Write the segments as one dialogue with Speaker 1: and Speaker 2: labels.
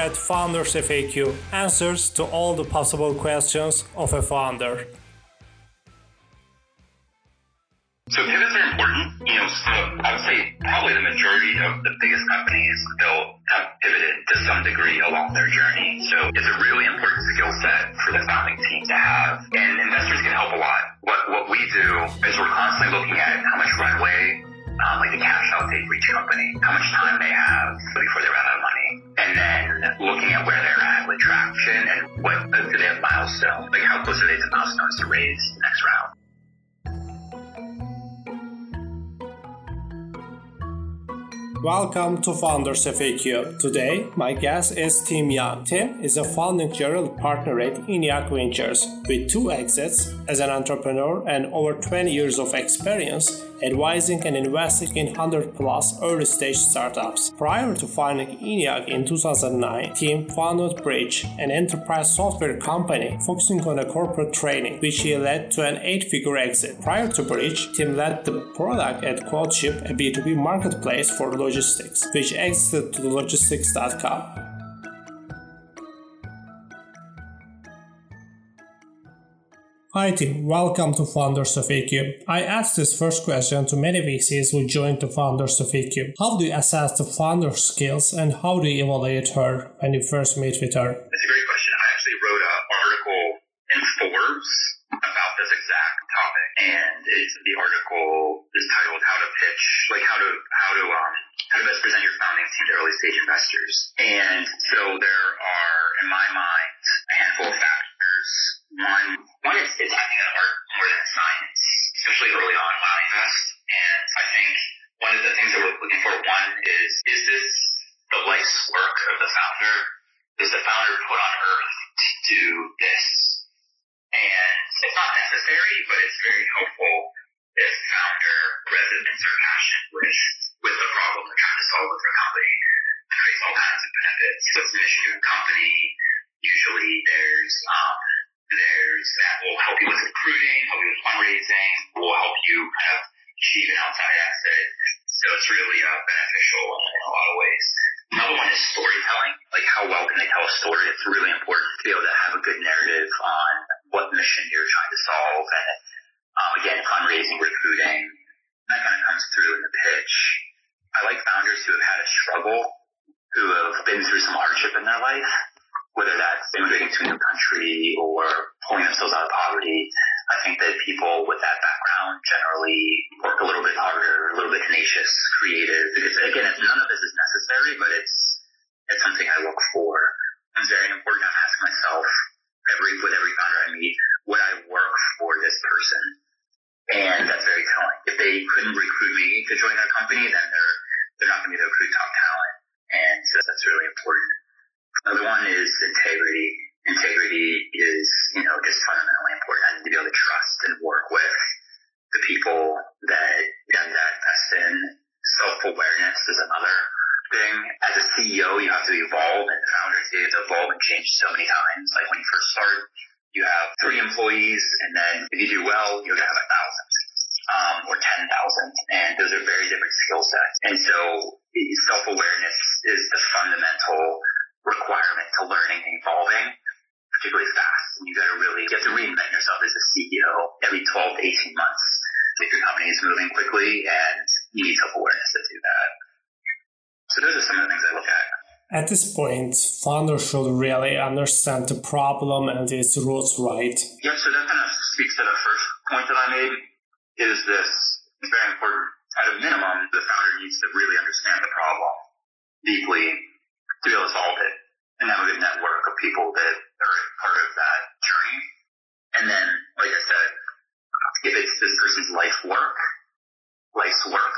Speaker 1: At Founders FAQ, answers to all the possible questions of a founder.
Speaker 2: So pivots are important. You know, so I would say probably the majority of the biggest companies they'll have pivoted to some degree along their journey. So it's a really important skill set for the founding team to have. And investors can help a lot. What what we do is we're constantly looking at how much runway, um, like the cash outtake for each company, how much time they have before they run out and then looking at where they're at with traction and what uh, do they have milestones, like how close are they to milestones to raise the next round.
Speaker 1: Welcome to Founders FAQ. Today, my guest is Tim Young. Tim is a founding general partner at ENIAC Ventures with two exits as an entrepreneur and over 20 years of experience advising and investing in 100 plus early stage startups. Prior to founding ENIAC in 2009, Tim founded Bridge, an enterprise software company focusing on corporate training, which he led to an eight figure exit. Prior to Bridge, Tim led the product at QuoteShip, a B2B marketplace for logistics, which exited to logistics.com. Hi Tim, welcome to Founders FAQ. I asked this first question to many VCs who joined the Founders FAQ. How do you assess the founder skills and how do you evaluate her when you first meet with her?
Speaker 2: It's a great question. I actually wrote an article in Forbes about this exact topic, and it's, the article is titled "How to Pitch," like how to how to um how to best present your founding team to early stage investors. And so there are, in my mind, a handful of factors. One, one is it's acting an art more than science, especially early on while I invest. And I think one of the things that we're looking for, one is, is this the life's work of the founder? Does the founder put on earth to do this? And it's not necessary, but it's very helpful if founder residents are passion with with the problem they're trying to solve with their company. It creates all kinds of benefits. So it's a mission driven company. Achieve an outside exit. So it's really uh, beneficial in, in a lot of ways. Another one is storytelling. Like how well can they tell a story? It's really important to be able to have a good narrative on what mission you're trying to solve. And um, again, fundraising, recruiting, that kind of comes through in the pitch. I like founders who have had a struggle, who have been through some hardship in their life, whether that's immigrating to a new country or pulling themselves out of poverty. I think that people with that background generally work a little bit harder, a little bit tenacious, creative. Because again, none of this is necessary, but it's it's something I look for. It's very important. I ask myself every with every founder I meet, would I work for this person? And that's very telling. If they couldn't recruit me to join their company, then they're they're not going to be able to recruit top talent. And so that's really important. Another one is integrity. Integrity is, you know, just fundamentally need to be able to trust and work with the people that that, that invest in. Self-awareness is another thing. As a CEO, you have to evolve, and founders you have to evolve and change so many times. Like when you first start, you have three employees, and then if you do well, you're gonna have a thousand. Um, or 10,000, and those are very different skill sets. And so self-awareness is the fundamental at.
Speaker 1: This point, founders should really understand the problem and its roots right.
Speaker 2: Yeah, so that kind of speaks to the first point that I made, is this, it's very important. At a minimum, the founder needs to really understand the problem deeply to be able to solve it and have a good network of people that are part of that journey. And then, like I said, if it's this person's life work, life's work,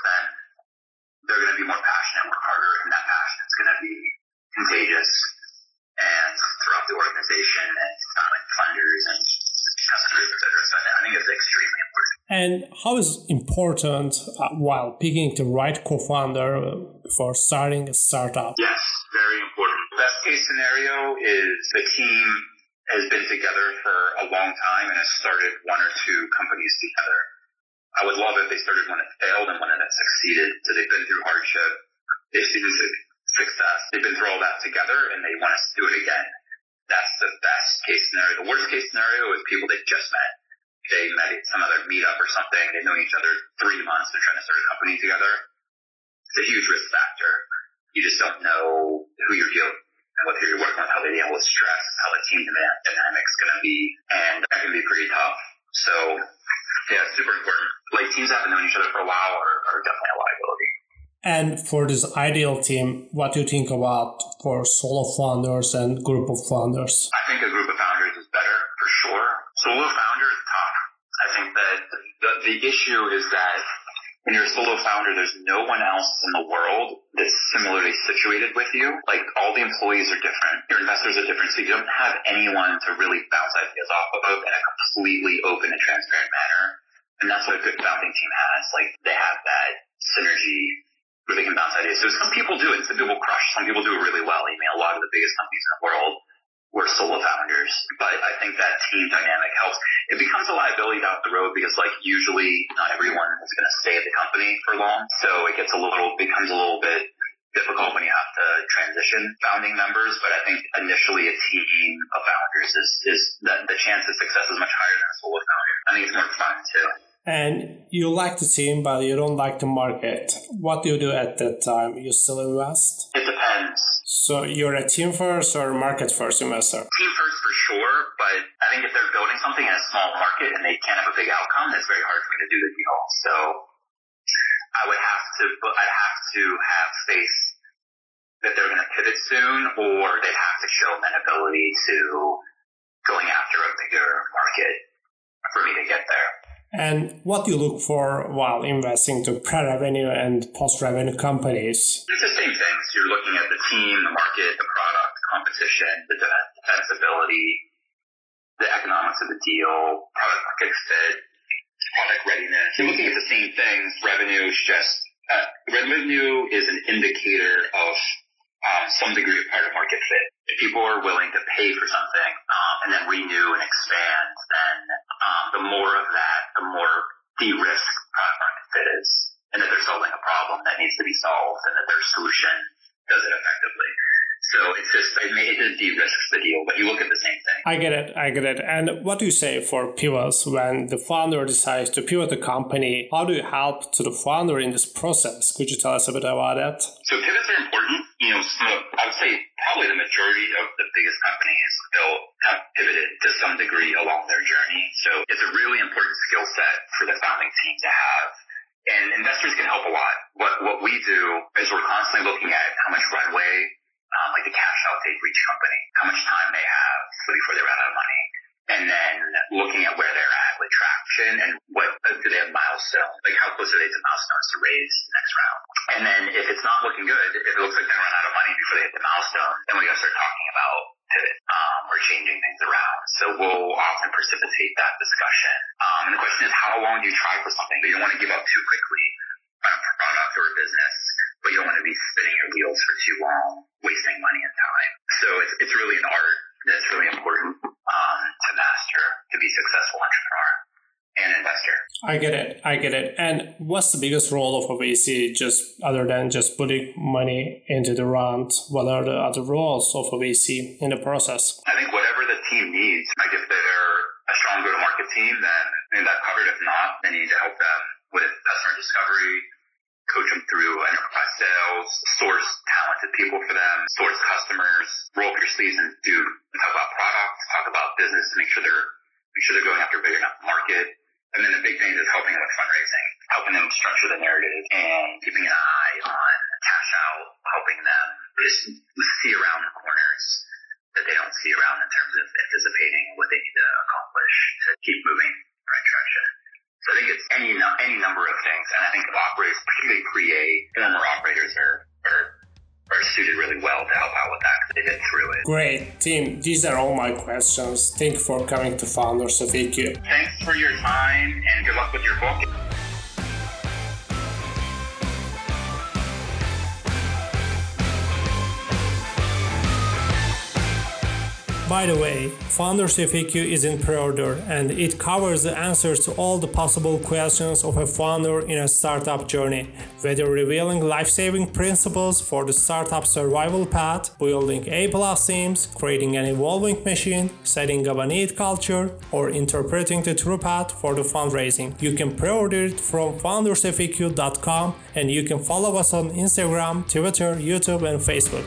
Speaker 2: And
Speaker 1: how is important uh, while picking the right co-founder for starting a startup?
Speaker 2: Yes, very important. Best case scenario is the team has been together for a long time and has started one or two companies together. I would love if they started one that failed and one that succeeded. So they've been through hardship. They've seen success. They've been through all that together and they want to do it again. That's the best case scenario. The worst case scenario is people they just met. They met at some other meetup or something. They've known each other three months. They're trying to start a company together. It's a huge risk factor. You just don't know who you're dealing and what you're working with, how they deal with stress, how the team dynamic's are going to be, and that can be pretty tough. So, yeah, super important. Like teams that have known each other for a while are, are definitely a liability.
Speaker 1: And for this ideal team, what do you think about for solo founders and group of founders?
Speaker 2: I think a group of founders is better for sure. Solo founder is tough. I think that the, the issue is that when you're a solo founder, there's no one else in the world that's similarly situated with you. Like all the employees are different, your investors are different, so you don't have anyone to really bounce ideas off of in a completely open and transparent manner. And that's what a good founding team has. Like they have that synergy where they can bounce ideas. So some people do it, some people crush, some people do it really well. I mean, a lot of the biggest companies in the world were solo founders, but I think that team dynamic helps. It becomes a liability down the road because like usually not everyone is going to stay at the company for long. So it gets a little, becomes a little bit difficult when you have to transition founding members, but I think initially a team of founders is, is that the chance of success is much higher than a solo founder. I think it's more fun too.
Speaker 1: And you like the team, but you don't like the market. What do you do at that time? You still invest? So you're a team first or market first investor?
Speaker 2: Team first for sure, but I think if they're building something in a small market and they can't have a big outcome, it's very hard for me to do the deal. So I would have to, I'd have to have faith that they're going to pivot soon, or they'd have to show an ability to going after a bigger market for me to get there.
Speaker 1: And what do you look for while investing to pre-revenue and post-revenue companies?
Speaker 2: It's the same things. You're looking at the team, the market, the product, competition, the defensibility, the economics of the deal, product market fit, product readiness. You're looking at the same things. Revenue is just uh, revenue is an indicator of um, some degree of product market fit. If people are willing to pay for something um, and then renew and expand, then um, the more of that, the more de-risk product market fit is, and that they're solving a problem that needs to be solved, and that their solution does it effectively. So it's just it, it just de-risks the deal, but you look at the same thing.
Speaker 1: I get it, I get it. And what do you say for pivots when the founder decides to pivot the company? How do you help to the founder in this process? Could you tell us a bit about that?
Speaker 2: So pivots are important. You know, I would say probably the majority of the biggest companies will have pivoted to some degree along their journey. So it's a really important skill set for the founding team to have. And investors can help a lot. What what we do is we're constantly looking at how much runway um, like the cash outtake for each company, how much time they have before they run out of money, and then looking at where they're at with traction and what do they have milestones, like how close are they to milestones to raise next round. And then if it's not looking good, if it looks like they're run out of money before they hit the milestone, then we got to start talking about pivot um, or changing things around. So we'll often precipitate that discussion. Um, and the question is, how long do you try for something? You don't want to give up too quickly on a product or a business but you don't want to be spinning your wheels for too long, wasting money and time. So it's, it's really an art that's really important um, to master to be a successful entrepreneur and investor.
Speaker 1: I get it. I get it. And what's the biggest role of a VC, just other than just putting money into the round? What are the other roles of a VC in the process?
Speaker 2: I think whatever the team needs. Like if they're a strong go-to-market team, then that covered. If not, then you need to help them with customer discovery, coach them through enterprise sales, source talented people for them, source customers, roll up your sleeves and do talk about products, talk about business, make sure they're make sure they're going after a big enough market. And then the big thing is helping with fundraising, helping them structure the narrative and keeping an eye on cash out, helping them just see around the corners that they don't see around in terms of anticipating what they need to accomplish to keep moving in the right direction. So I think it's any any number of things, and I think operators, particularly pre-A, former operators are, are are suited really well to help out with that because they've through it.
Speaker 1: Great, Tim. These are all my questions. Thank you for coming to Founders FAQ.
Speaker 2: Thanks for your time, and good luck with your book.
Speaker 1: By the way, Founders FAQ is in pre-order and it covers the answers to all the possible questions of a founder in a startup journey, whether revealing life-saving principles for the startup survival path, building A-plus teams, creating an evolving machine, setting up a neat culture, or interpreting the true path for the fundraising. You can pre-order it from foundersfaq.com and you can follow us on Instagram, Twitter, YouTube, and Facebook.